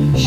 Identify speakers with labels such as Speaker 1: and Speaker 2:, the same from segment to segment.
Speaker 1: my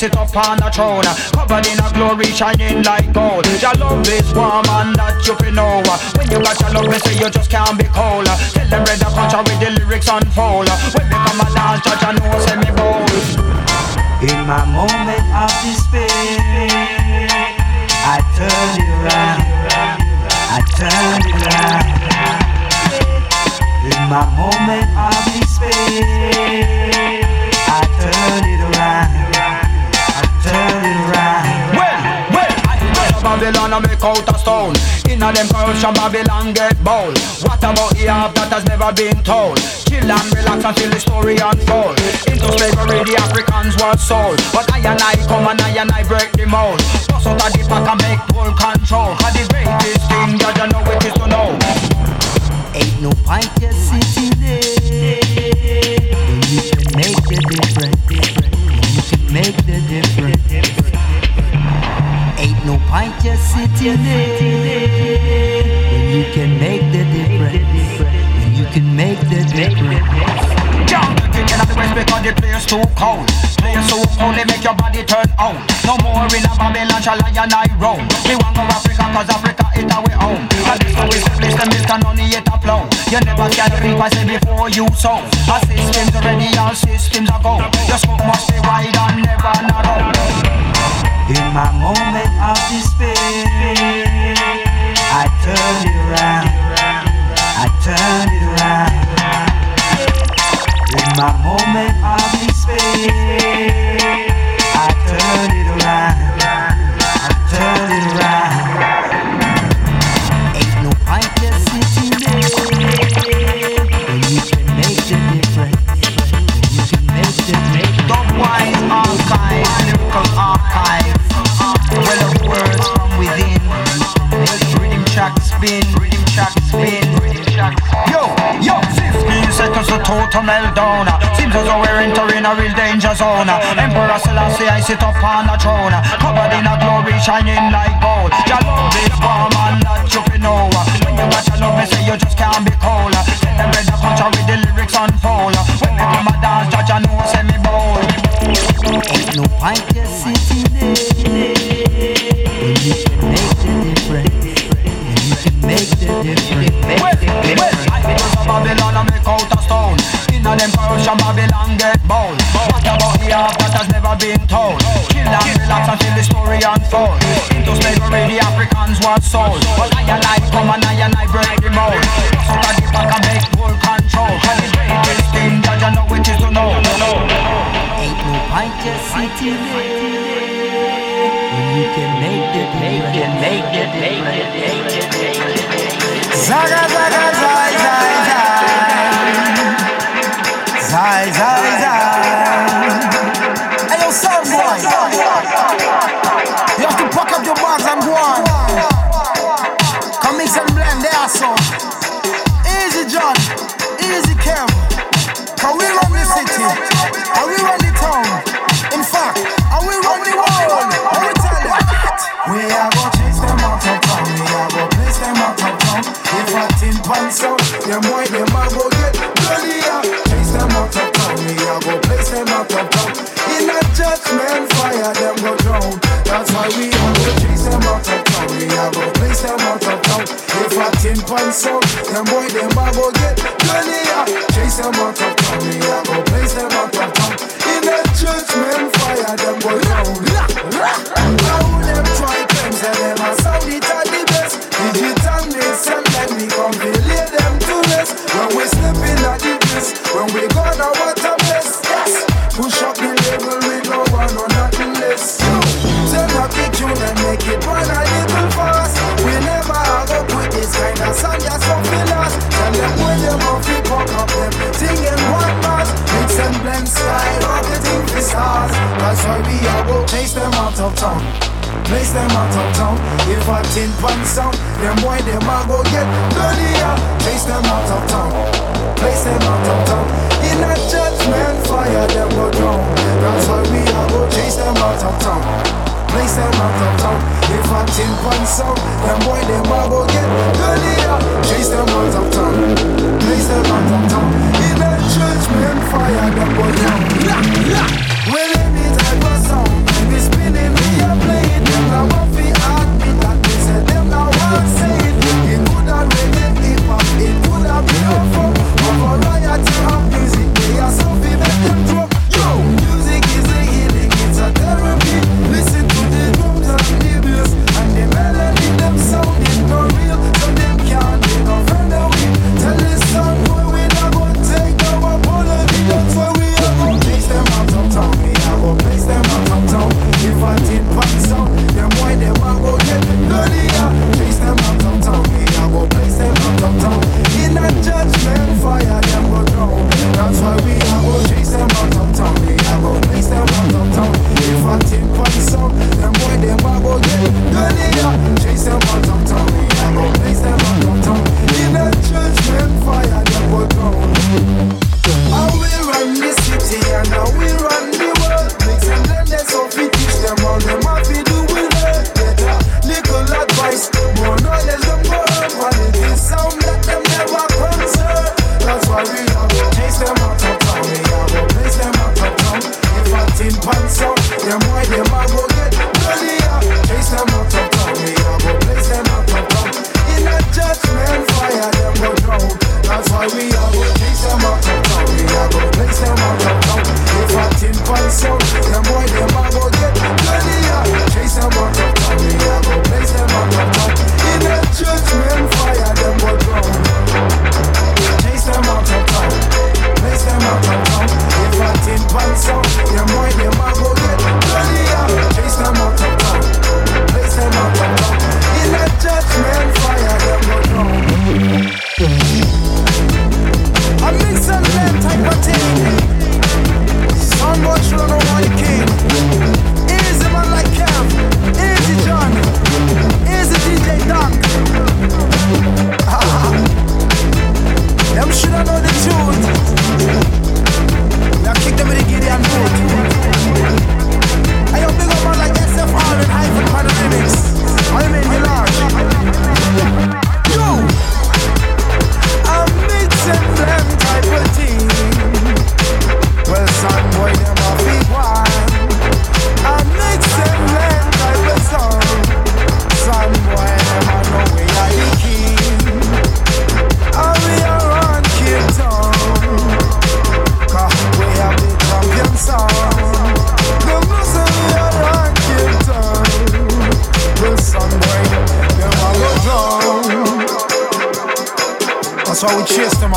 Speaker 2: Sit up on the throne. Covered in a glory, shining like gold. Your love is warm and that you can know. When you got your love, they say you just can't be cold. Tell them red a punch with the lyrics unfold. When we come a dance, judge, I know, say me bold.
Speaker 3: In my moment of despair, I turn it around. I turn it around. In my moment of despair, I turn it around. I around.
Speaker 2: Well, well, I Babylon and make out a stone. Inna them corruption, Babylon get bold. What about the half that has never been told? Chill and relax until the story unfold. Into slavery, the Africans were sold. But I and I come and I and I break the mold. Bust out of the pack and make full control. Cause the greatest thing that you know it is to know.
Speaker 3: Ain't no point just sitting there
Speaker 2: place too cold. Place so cold, make your body turn on. No more in a Babylon, shall I and I roam. We want go Africa, cause Africa is our home. And this how we place them, Mr. Nonny yet a flow. You never can reap, I say before you sow. Our systems ready, all systems are go. Your smoke must be wide and never narrow.
Speaker 3: In my moment of despair, I turn it around. I turn it around. My moment of despair, I turn it around. I turn it around.
Speaker 2: To meltdown. Seems as though we're entering a real danger zone. Emperor Selassie, I sit up on the throne. Covered in a glory, shining like gold. Your love is warm and that you know. When you got your love, me say you just can't be cold. Tell them red a punch with the lyrics unfold. When we come a dance, judge, I know, say me bold.
Speaker 3: No point just sitting there when you can make the difference. When you can make the difference. Make
Speaker 2: Well,
Speaker 3: the
Speaker 2: well. I build a Babylon and make out a stone. Inna them corruption, Babylon get bold. What about the half that has never been told? Chill and relax until the story unfolds. Into slavery, the Africans were sold. But I and I come and I and I break the mold. So that the back and make full control. Cause the greatest thing that you know it is to know.
Speaker 3: Ain't no point just sitting there when you can make the difference. Make the difference. Zaga zaga zai zai zai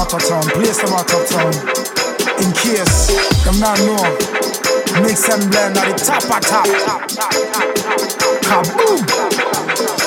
Speaker 3: out of town, place them out of town. In case them not know, mix and blend at the top of top. Kaboom!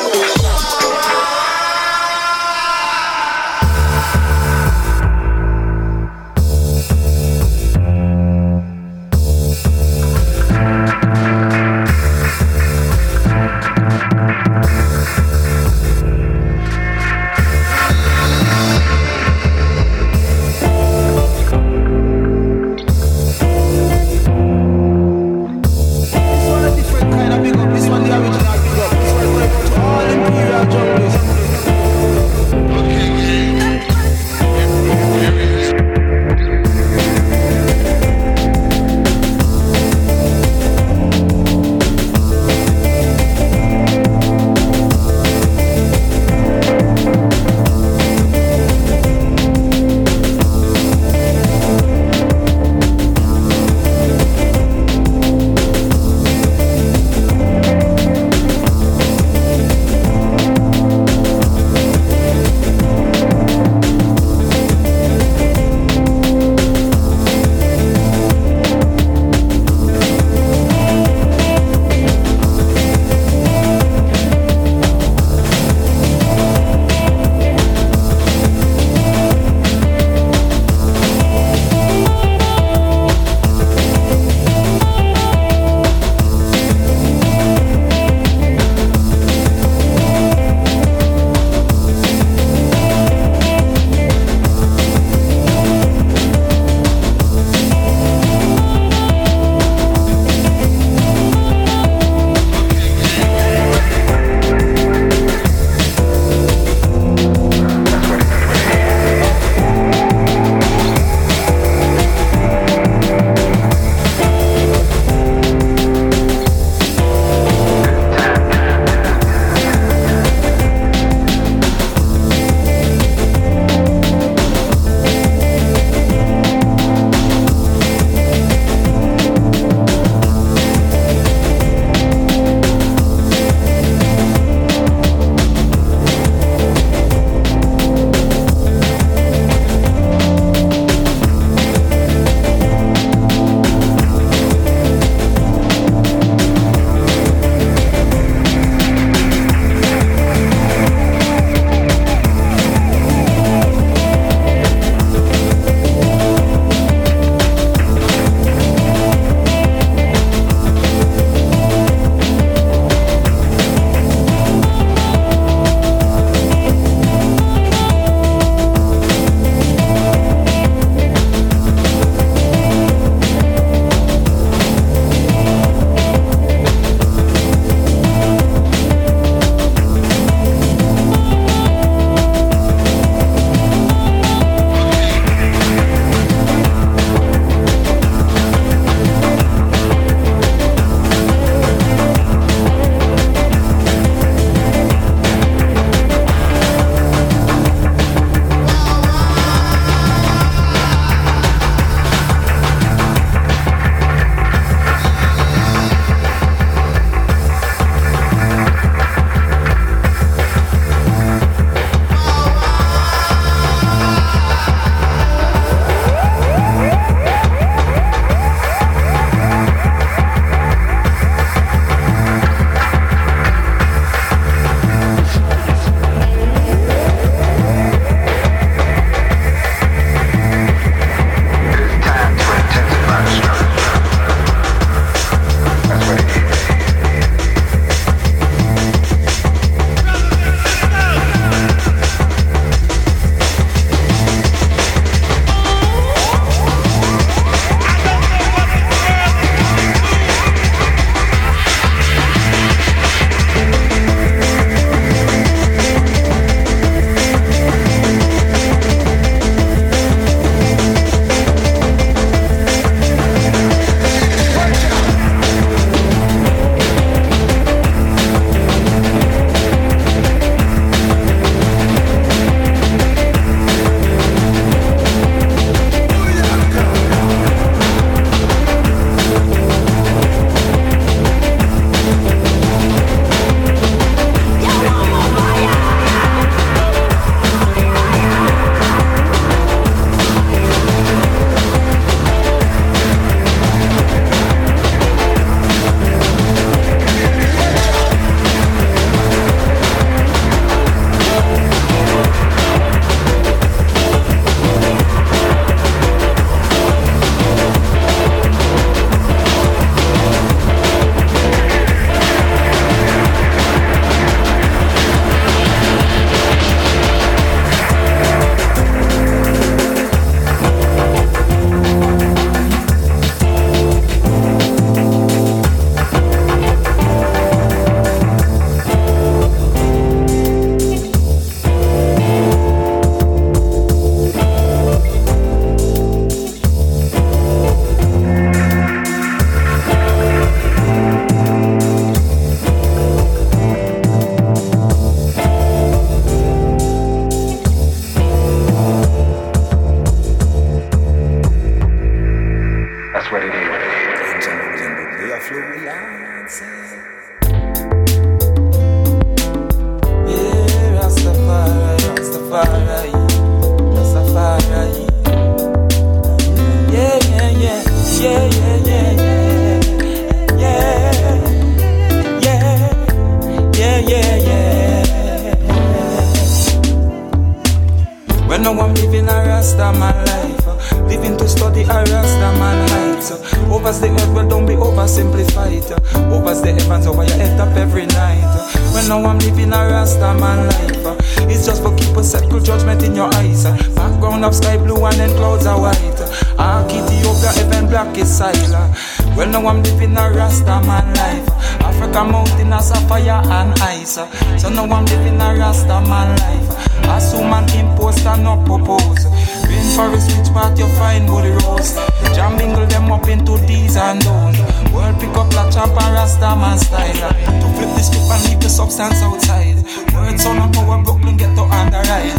Speaker 4: When no I'm living a Rasta man life, uh, living to study a Rasta man heights. uh, Overs the earth, well don't be oversimplified. uh, Overs the heavens over your head up every night. uh, When no I'm living a Rasta man life, uh, it's just for keep a circle judgment in your eyes. uh, Background of sky blue and then clouds are white. uh, Ethiopia, heaven black is silent. Well now I'm living a Rasta man life. Africa mountain a sapphire and ice. So now I'm living a Rasta man life. Assume and impose and not propose. Rainforest which part you find body rose. Jam mingle them up into these and those. World pick up like champ and Rasta man style. To flip the script and leave the substance outside. Words on a power Brooklyn get to underride.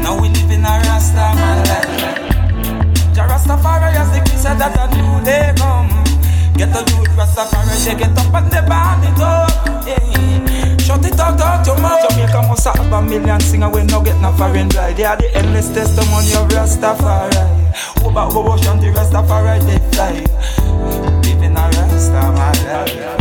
Speaker 4: Now we live in a Rasta man life. Jah Rastafari as the king said that a new day come. Get the youth Rastafari, they get up and they burn it up. Yeah. Shut it out, out your mouth. Jamaica must have a million singer we no get no foreign bride. They are the endless testimony of Rastafari. Over, over, shanty Rastafari, they fly. Living a Rasta my life.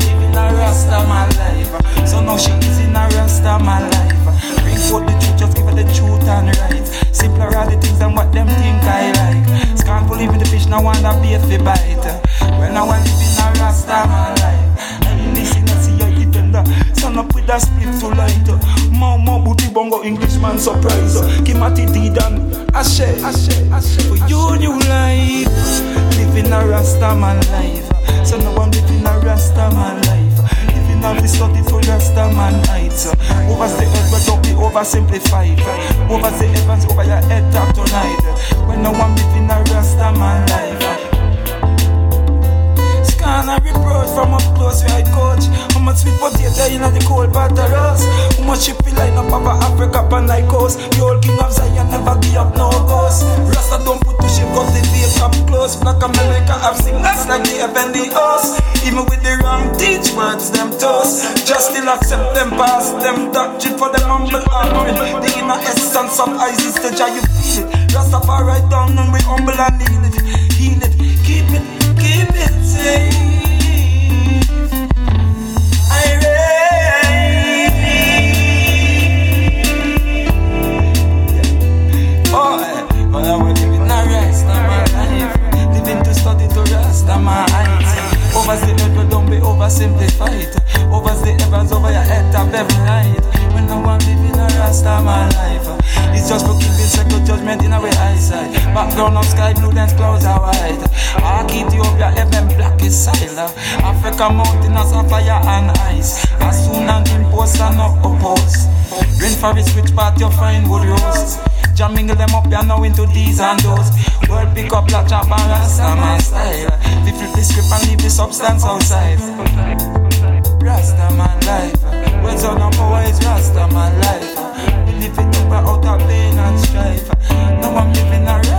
Speaker 4: Living a Rasta my life. So now she is in a Rasta my life. Bring forth the truth, just the truth and right. Simpler are the than what them think I like. Scornful even the fish now wanna be a fi bite. When I want live in a Rasta my life. And listen and see you defender. Stand up with a split to light. Mau mau booty bongo Englishman surprise. Kimathi Dedan. Ashe, ashe, ashe. For you new life. Living a Rasta man life. So now I'm living a Rasta man life. A this study to Rasta man heights. Over the but don't be oversimplified. Over the heavens, over your head top tonight. When now I'm living a Rasta man life. Scan a reproach from up close where I coach. How much sweet potato in the cold butter roast? How much ship line up over Africa pan like coast? The old king of Zion never give up no ghost. Rasta don't put to ship, got the face up close. Black America have signals like the the host. Even with the wrong teach words, them toast. Just still accept them past them doctrine for them humble offering. The inner essence of Isis, the you feel. Rastafari down and we humble and heal it. Heal it, Over the heavens, over your head, top every night. When no one living a rest of my life. Just for keeping second judgment in our eyesight. Background of sky blue, then clouds are white. Ark Ethiopia, heaven black is silent. Africa mountain as a fire and ice. As soon as impose and not oppose. Rainforest, which part you find would roast. Jam mingle them up, you know into these and those. Word pick up like chop and rasta man style. We flip the script and leave the substance outside. Rasta man life. Words on number power is Rasta man life. If it took her out of pain and strife. Now I'm living a